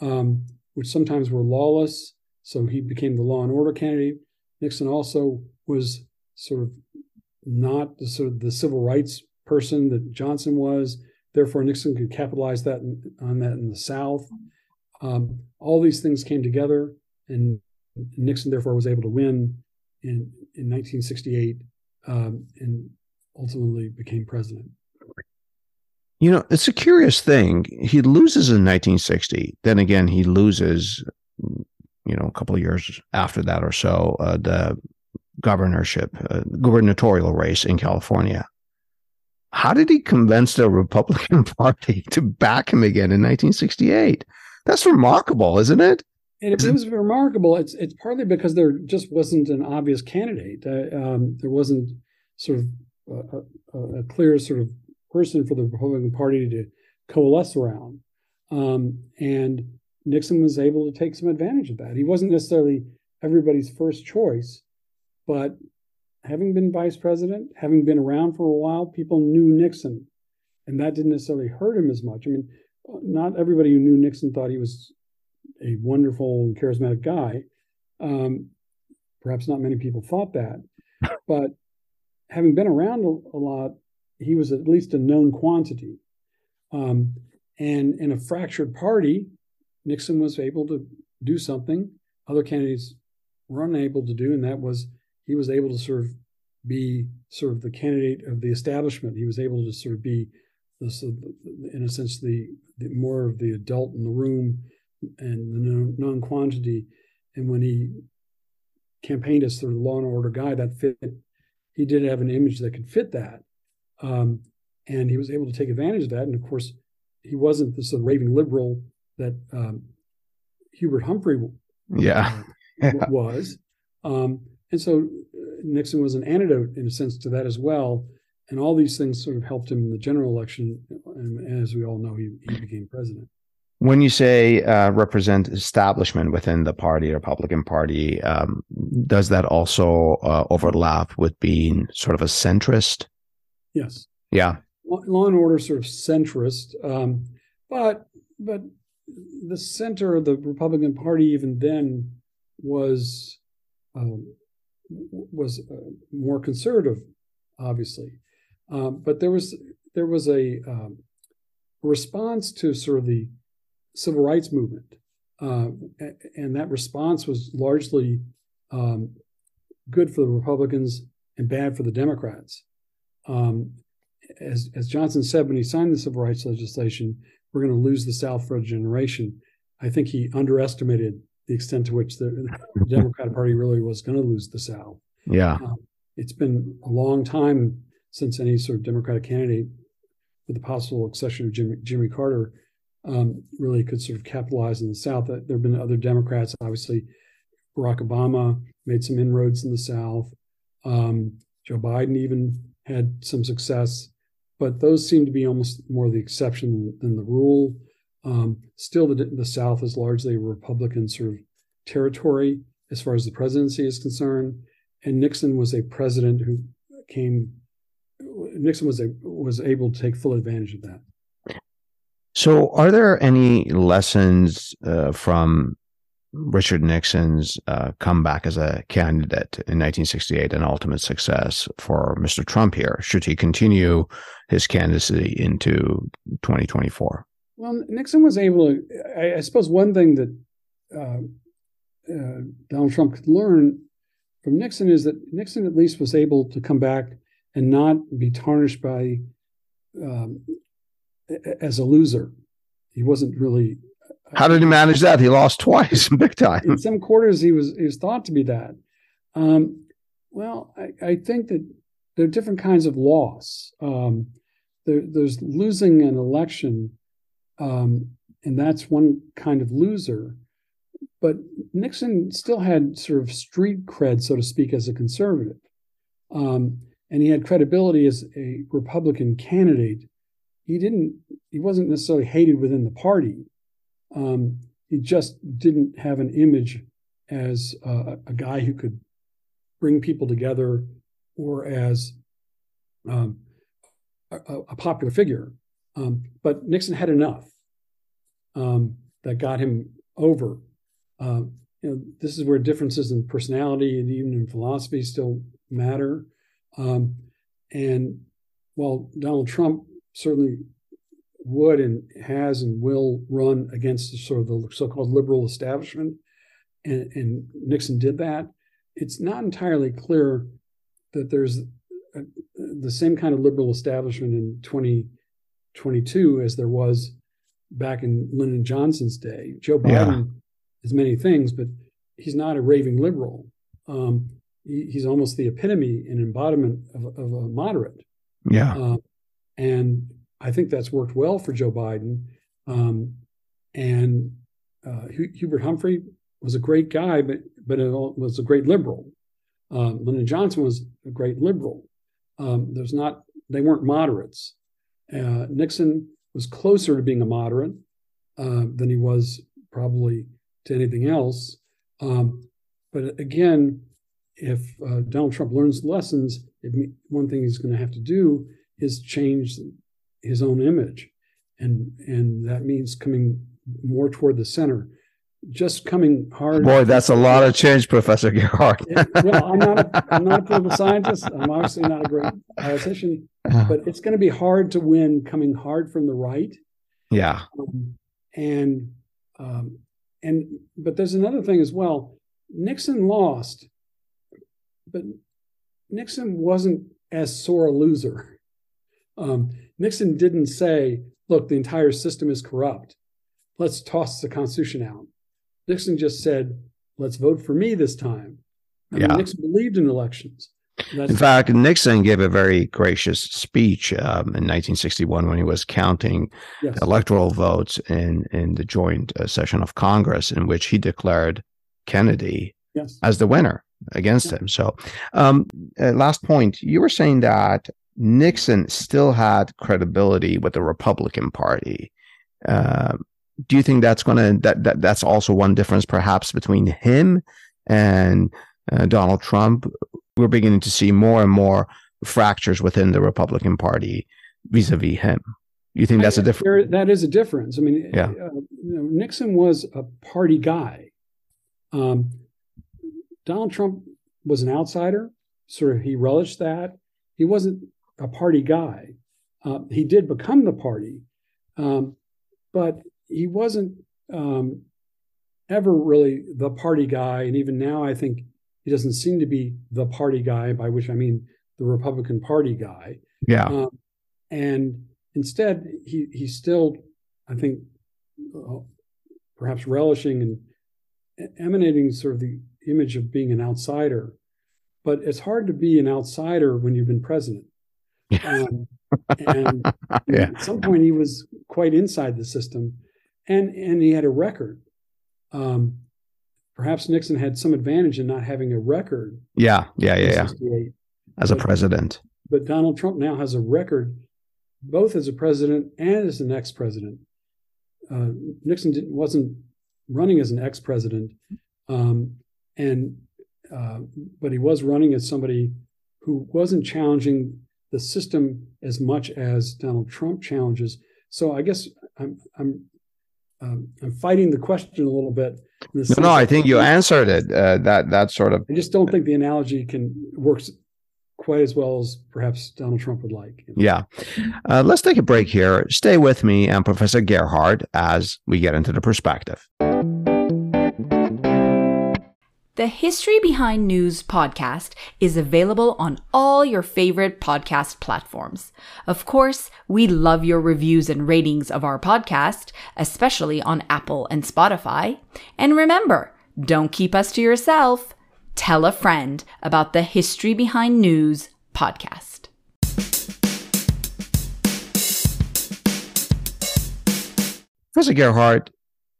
um, which sometimes were lawless. So he became the law and order candidate. Nixon also was sort of not the sort of the civil rights person that Johnson was. Therefore, Nixon could capitalize that in, on that in the South. Um, all these things came together, and Nixon therefore was able to win in in 1968 um, and ultimately became president.
You know, it's a curious thing. He loses in 1960. Then again, he loses, you know, a couple of years after that or so, uh, the governorship, uh, gubernatorial race in California. How did he convince the Republican <laughs> Party to back him again in 1968? That's remarkable, isn't it?
And it, it <clears throat> was remarkable. It's it's partly because there just wasn't an obvious candidate. Uh, um, there wasn't sort of a, a, a, clear sort of person for the Republican Party to coalesce around. Um, and Nixon was able to take some advantage of that. He wasn't necessarily everybody's first choice, but having been vice president, having been around for a while, people knew Nixon, and that didn't necessarily hurt him as much. I mean, not everybody who knew Nixon thought he was a wonderful and charismatic guy. Um, perhaps not many people thought that, <laughs> but having been around a, a lot, he was at least a known quantity. Um, and in a fractured party, Nixon was able to do something other candidates were unable to do, and that was he was able to sort of be sort of the candidate of the establishment. He was able to sort of be, this, in a sense, the, the more of the adult in the room and the known quantity. and when he campaigned as sort of the law and order guy, that fit. He did have an image that could fit that, um, and he was able to take advantage of that. And of course, he wasn't the sort of raving liberal that um, Hubert Humphrey
yeah.
uh, was. Um, and so uh, Nixon was an antidote in a sense to that as well. And all these things sort of helped him in the general election. And as we all know, he, he became president.
When you say uh, represent establishment within the party, Republican Party, um, does that also uh, overlap with being sort of a centrist?
Yes.
Yeah.
Law and order sort of centrist, um, but but the center of the Republican Party even then was um, was uh, more conservative, obviously. Um, but there was there was a um, response to sort of the civil rights movement, uh, and that response was largely um, good for the Republicans and bad for the Democrats. Um, as, as Johnson said when he signed the civil rights legislation, we're going to lose the South for a generation. I think he underestimated the extent to which the, the Democratic <laughs> Party really was going to lose the South.
Yeah.
Um, it's been a long time since any sort of Democratic candidate, with the possible accession of Jimmy, Jimmy Carter, um, really could sort of capitalize in the South. Uh, there have been other Democrats, obviously. Barack Obama made some inroads in the South. Um, Joe Biden even had some success, but those seem to be almost more the exception than the rule. Um, still, the, the South is largely a Republican sort of territory as far as the presidency is concerned. And Nixon was a president who came. Nixon was a, was able to take full advantage of that.
So, are there any lessons uh, from Richard Nixon's uh, comeback as a candidate in 1968 and ultimate success for Mr. Trump here? Should he continue his candidacy into 2024?
Well, Nixon was able to. I, I suppose one thing that uh, uh, Donald Trump could learn from Nixon is that Nixon at least was able to come back and not be tarnished by um, as a loser. He wasn't really.
How did he manage that? He lost <laughs> twice, big time.
In some quarters, he was he was thought to be that. Um, well, I, I, think that there are different kinds of loss. Um, there, there's losing an election, um, and that's one kind of loser. But Nixon still had sort of street cred, so to speak, as a conservative. Um, and he had credibility as a Republican candidate. He didn't, he wasn't necessarily hated within the party. Um, he just didn't have an image as uh, a guy who could bring people together or as um, a, a, popular figure. Um, but Nixon had enough um, that got him over uh, you know, this is where differences in personality and even in philosophy still matter. Um, and while Donald Trump certainly would and has and will run against the, sort of the so-called liberal establishment, and, and Nixon did that, it's not entirely clear that there's a, the same kind of liberal establishment in 2022 as there was back in Lyndon Johnson's day. Joe Biden yeah as many things, but he's not a raving liberal. Um, he, he's almost the epitome and embodiment of, of a moderate.
Yeah. Uh,
and I think that's worked well for Joe Biden. Um, and uh, Hubert Humphrey was a great guy, but but it was a great liberal. Um, Lyndon Johnson was a great liberal. Um, there's not they weren't moderates. Uh, Nixon was closer to being a moderate uh, than he was probably to anything else. Um, but again, if uh, Donald Trump learns lessons, it, one thing he's going to have to do is change his own image, and and that means coming more toward the center. Just coming hard.
Boy, that's a lot of change, Professor Gerhardt.
well, I'm not. A, I'm not a political scientist. I'm obviously not a great politician, but it's going to be hard to win coming hard from the right.
Yeah.
Um, and um, and but there's another thing as well. Nixon lost, but Nixon wasn't as sore a loser. Um, Nixon didn't say, "Look, the entire system is corrupt. Let's toss the Constitution out." Nixon just said, let's vote for me this time. I mean,
Yeah.
Nixon believed in elections. That's,
In fact, Nixon gave a very gracious speech um, in 1961 when he was counting
yes.
electoral votes in, in the joint uh, session of Congress, in which he declared Kennedy
yes.
as the winner against
Yeah.
him. So, um, uh, last point, you were saying that Nixon still had credibility with the Republican Party. Uh, do you think that's going to that, that that's also one difference, perhaps, between him and uh, Donald Trump? We're beginning to see more and more fractures within the Republican Party vis-a-vis him. You think that's a
I-
difference?
that is a difference. I mean,
Yeah.
uh, you know, Nixon was a party guy. Um, Donald Trump was an outsider. Sort of, he relished that. He wasn't a party guy. Uh, he did become the party, um, but he wasn't um, ever really the party guy. And even now, I think he doesn't seem to be the party guy, by which I mean the Republican Party guy.
Yeah,
Um, and instead, he he's still, I think, uh, perhaps relishing and emanating sort of the image of being an outsider. But it's hard to be an outsider when you've been president. Um, <laughs> and
Yeah.
at some point, he was quite inside the system, and and he had a record. Um, perhaps Nixon had some advantage in not having a record.
yeah, yeah, yeah, yeah.
68
As a president,
but Donald Trump now has a record, both as a president and as an ex-president. Uh, Nixon didn't, wasn't running as an ex-president, um, and uh, but he was running as somebody who wasn't challenging the system as much as Donald Trump challenges. So I guess I'm I'm um, I'm fighting the question a little bit.
no, no, I think you answered it. Uh, that that sort of
I just don't think the analogy can works quite as well as perhaps Donald Trump would like. you know.
Yeah. Uh, let's take a break here. Stay with me and Professor Gerhardt as we get into the perspective.
The History Behind News podcast is available on all your favorite podcast platforms. Of course, we love your reviews and ratings of our podcast, especially on Apple and Spotify. And remember, don't keep us to yourself. Tell a friend about the History Behind News podcast.
Professor Gerhardt,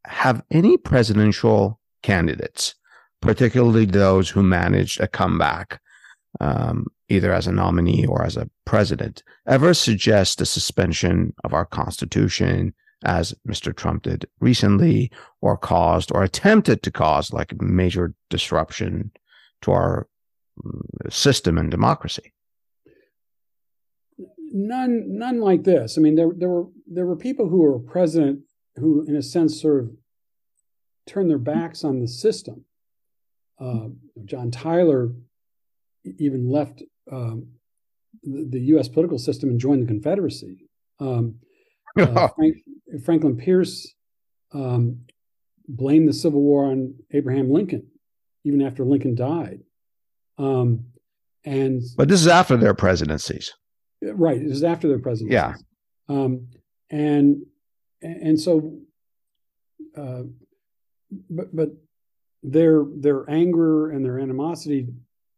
have any presidential candidates, particularly those who managed a comeback, um, either as a nominee or as a president, ever suggest the suspension of our Constitution, as Mr. Trump did recently, or caused or attempted to cause like major disruption to our mm, system and democracy?
None, none like this. I mean, there, there were there were people who were president who, in a sense, sort of turned their backs on the system. Uh, John Tyler even left um, the, the U.S. political system and joined the Confederacy. Um, uh, <laughs> Frank, Franklin Pierce um, blamed the Civil War on Abraham Lincoln, even after Lincoln died. Um, and
but this is after their presidencies.
right, it was after their presidencies.
Yeah.
Um, and and so, uh, but but their their anger and their animosity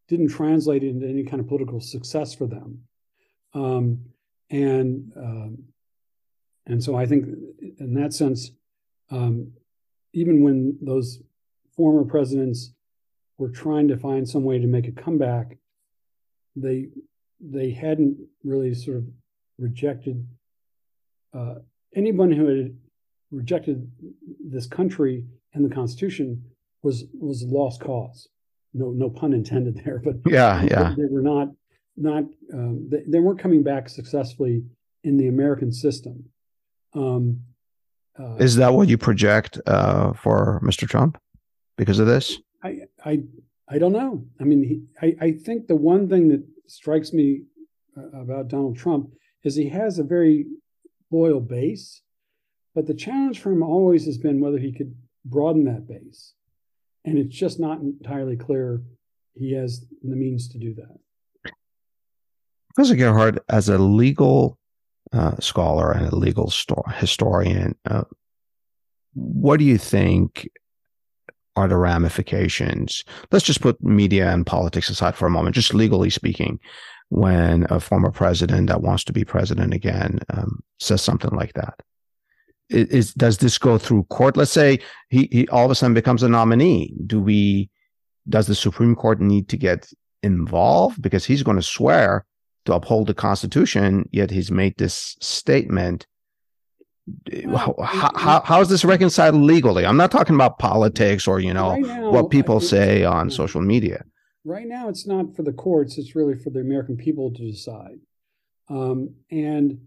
didn't translate into any kind of political success for them. Um, and um, and so I think in that sense, um, even when those former presidents were trying to find some way to make a comeback, they they hadn't really sort of rejected uh, anyone who had rejected this country and the Constitution was was a lost cause. No no pun intended there, but
Yeah, <laughs> yeah.
they were not not um, they, they weren't coming back successfully in the American system. Um, uh,
Is that what you project uh, for Mr. Trump because of this?
I I I don't know. I mean, he, I I think the one thing that strikes me uh, about Donald Trump is he has a very loyal base, but the challenge for him always has been whether he could broaden that base, and it's just not entirely clear he has the means to do that.
Professor Gerhardt, as a legal uh, scholar and a legal sto- historian, uh, what do you think are the ramifications? Let's just put media and politics aside for a moment, just legally speaking. When a former president that wants to be president again um, says something like that, is, does this go through court? Let's say he, he all of a sudden becomes a nominee. Do we? Does the Supreme Court need to get involved because he's going to swear to uphold the Constitution? Yet he's made this statement how, how, how is this reconciled legally? I'm not talking about politics or, you know, right now, what people say on social media.
Right now, it's not for the courts. It's really for the American people to decide. Um, and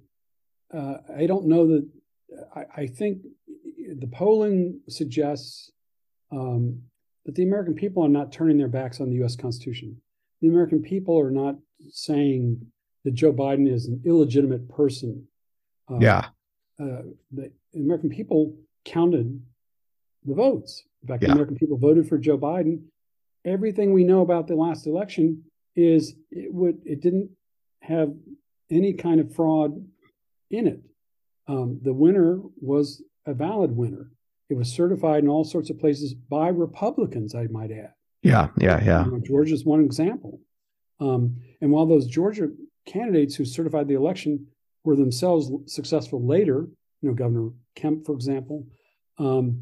uh, I don't know that, I, I, think the polling suggests um, that the American people are not turning their backs on the US Constitution. The American people are not saying that Joe Biden is an illegitimate person.
Um, yeah
uh, the American people counted the votes. In fact, yeah. the American people voted for Joe Biden. Everything we know about the last election is it would it didn't have any kind of fraud in it. Um, the winner was a valid winner. It was certified in all sorts of places by Republicans, I might add.
Yeah, yeah, yeah. You know,
Georgia's one example. Um, and while those Georgia candidates who certified the election were themselves successful later, you know, Governor Kemp, for example, um,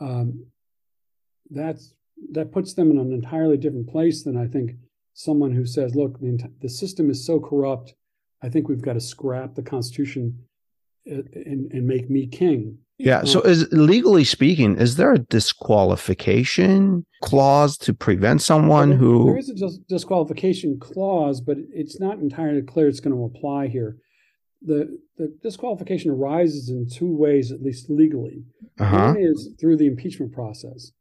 um, that's that puts them in an entirely different place than I think someone who says, "Look, the, the system is so corrupt. I think we've got to scrap the Constitution and, and make me king."
Yeah. Um, so, is legally speaking, is there a disqualification clause to prevent someone
there,
who?
There is a dis- disqualification clause, but it's not entirely clear it's going to apply here the, the disqualification arises in two ways, at least legally. Uh-huh. One is through the impeachment process.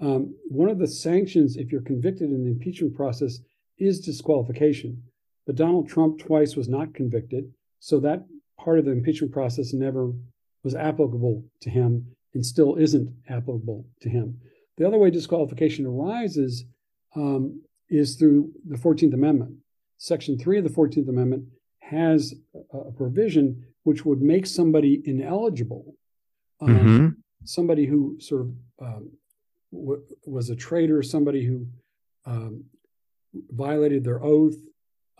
Um, one of the sanctions, if you're convicted in the impeachment process, is disqualification. But Donald Trump twice was not convicted, so that part of the impeachment process never was applicable to him and still isn't applicable to him. The other way disqualification arises um, is through the 14th Amendment. Section 3 of the 14th Amendment has a provision which would make somebody ineligible, um, mm-hmm. somebody who sort of um, w- was a traitor, somebody who um, violated their oath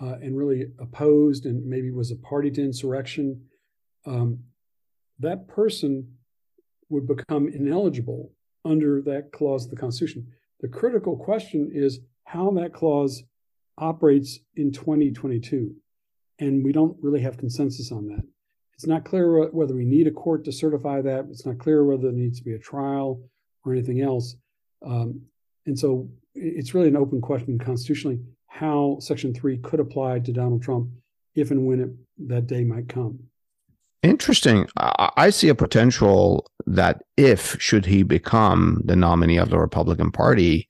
uh, and really opposed and maybe was a party to insurrection, um, that person would become ineligible under that clause of the Constitution. The critical question is how that clause operates in 2022 and we don't really have consensus on that. It's not clear whether we need a court to certify that. It's not clear whether there needs to be a trial or anything else. Um, and so it's really an open question constitutionally how Section 3 could apply to Donald Trump if and when it, that day might come.
Interesting. I see a potential that if, should he become the nominee of the Republican Party,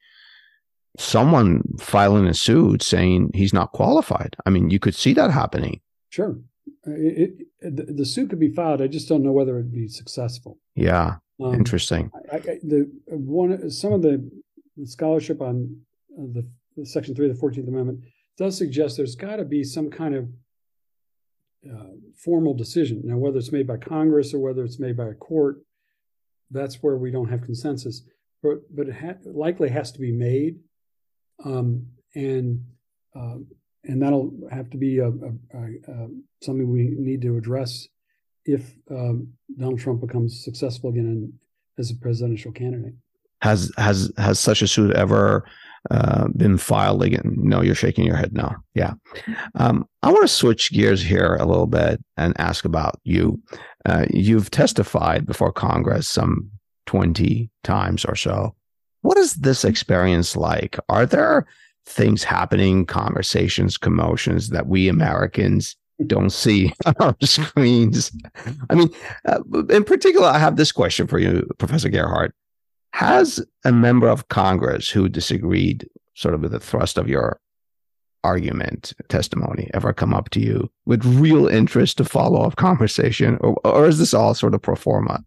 someone filing a suit saying he's not qualified. I mean, you could see that happening.
Sure. It, it, the, the, suit could be filed. I just don't know whether it'd be successful.
Yeah. Um, Interesting.
I, I, the one some of the scholarship on uh, the, Section Three of the Fourteenth Amendment does suggest there's got to be some kind of uh, formal decision. Now, whether it's made by Congress or whether it's made by a court, that's where we don't have consensus. But but it ha- likely has to be made um, and uh, and that'll have to be a, a, a, something we need to address if um, Donald Trump becomes successful again in, as a presidential candidate.
Has has has such a suit ever uh, been filed again? No, you're shaking your head. No, yeah. Um, I want to switch gears here a little bit and ask about you. Uh, you've testified before Congress some twenty times or so. What is this experience like? Are there things happening, conversations, commotions that we Americans don't see <laughs> on our screens? I mean, uh, in particular, I have this question for you, Professor Gerhardt. Has a member of Congress who disagreed sort of with the thrust of your argument testimony ever come up to you with real interest to follow up conversation or, or is this all sort of pro forma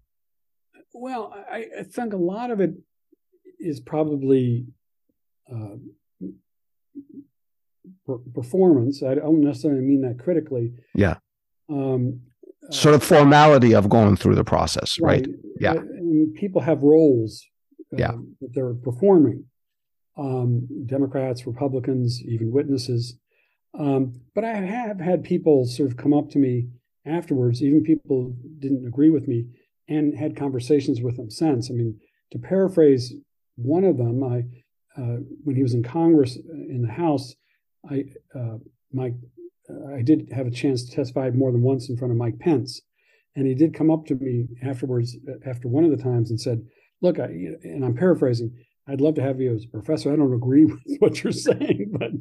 well I, I think a lot of it is probably uh, per- performance. I don't necessarily mean that critically.
Yeah. Um, sort of formality of going through the process, right? right? Yeah.
And people have roles
yeah.
um, that they're performing. Um, Democrats, Republicans, even witnesses. Um, but I have had people sort of come up to me afterwards, even people didn't agree with me, and had conversations with them since. I mean, to paraphrase one of them, I uh, when he was in Congress uh, in the House, I uh, Mike, I did have a chance to testify more than once in front of Mike Pence, and he did come up to me afterwards uh, after one of the times and said, "Look, I, and I'm paraphrasing." I'd love to have you as a professor. I don't agree <laughs> with what you're saying, but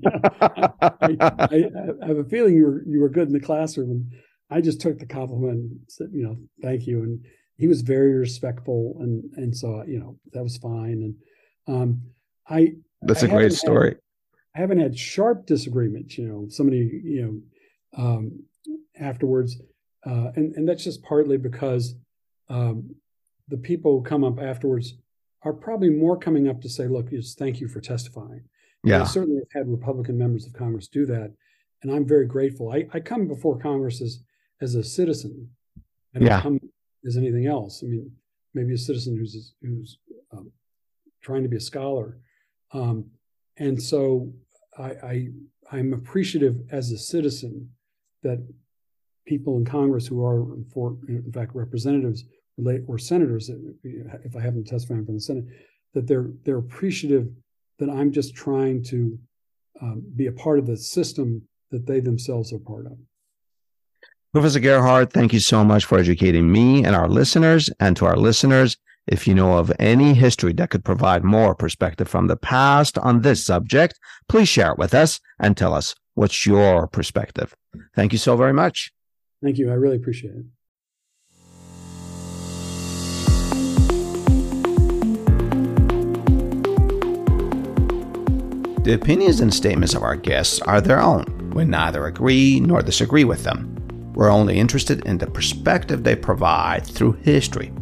you know, I, I, I, have a feeling you were you were good in the classroom. And I just took the compliment and said, you know, thank you. And he was very respectful, and and so you know that was fine. And um, I
that's a great story.
Had, I haven't had sharp disagreements. You know, somebody you know um, afterwards, uh, and and that's just partly because um, the people who come up afterwards are probably more coming up to say, look, just thank you for testifying.
Yeah.
I certainly have had Republican members of Congress do that. And I'm very grateful. I, I come before Congress as, as a citizen. I don't
yeah.
come as anything else. I mean, maybe a citizen who's who's um, trying to be a scholar. Um, and so I, I I'm appreciative as a citizen that people in Congress who are, for, in fact, representatives or senators, if I haven't testified from the Senate, that they're they're appreciative that I'm just trying to um, be a part of the system that they themselves are part of.
Professor Gerhardt, thank you so much for educating me and our listeners. And to our listeners, if you know of any history that could provide more perspective from the past on this subject, please share it with us and tell us what's your perspective. Thank you so very much.
Thank you. I really appreciate it.
The opinions and statements of our guests are their own. We neither agree nor disagree with them. We're only interested in the perspective they provide through history.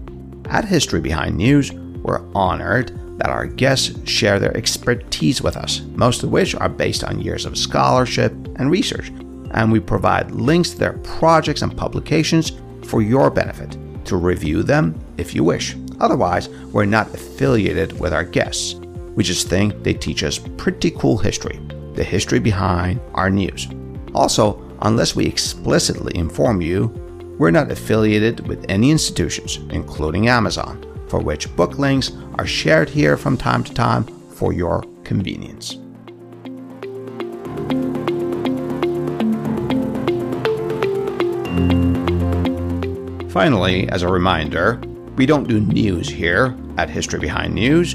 At History Behind News, we're honored that our guests share their expertise with us, most of which are based on years of scholarship and research, and we provide links to their projects and publications for your benefit to review them if you wish. Otherwise, we're not affiliated with our guests. We just think they teach us pretty cool history, the history behind our news. Also, unless we explicitly inform you, we're not affiliated with any institutions, including Amazon, for which book links are shared here from time to time for your convenience. Finally, as a reminder, we don't do news here at History Behind News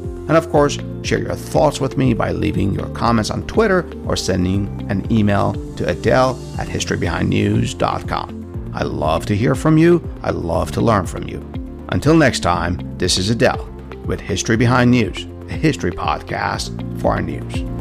And of course, share your thoughts with me by leaving your comments on Twitter or sending an email to Adele at historybehindnews.com. I love to hear from you. I love to learn from you. Until next time, this is Adele with History Behind News, a history podcast for our news.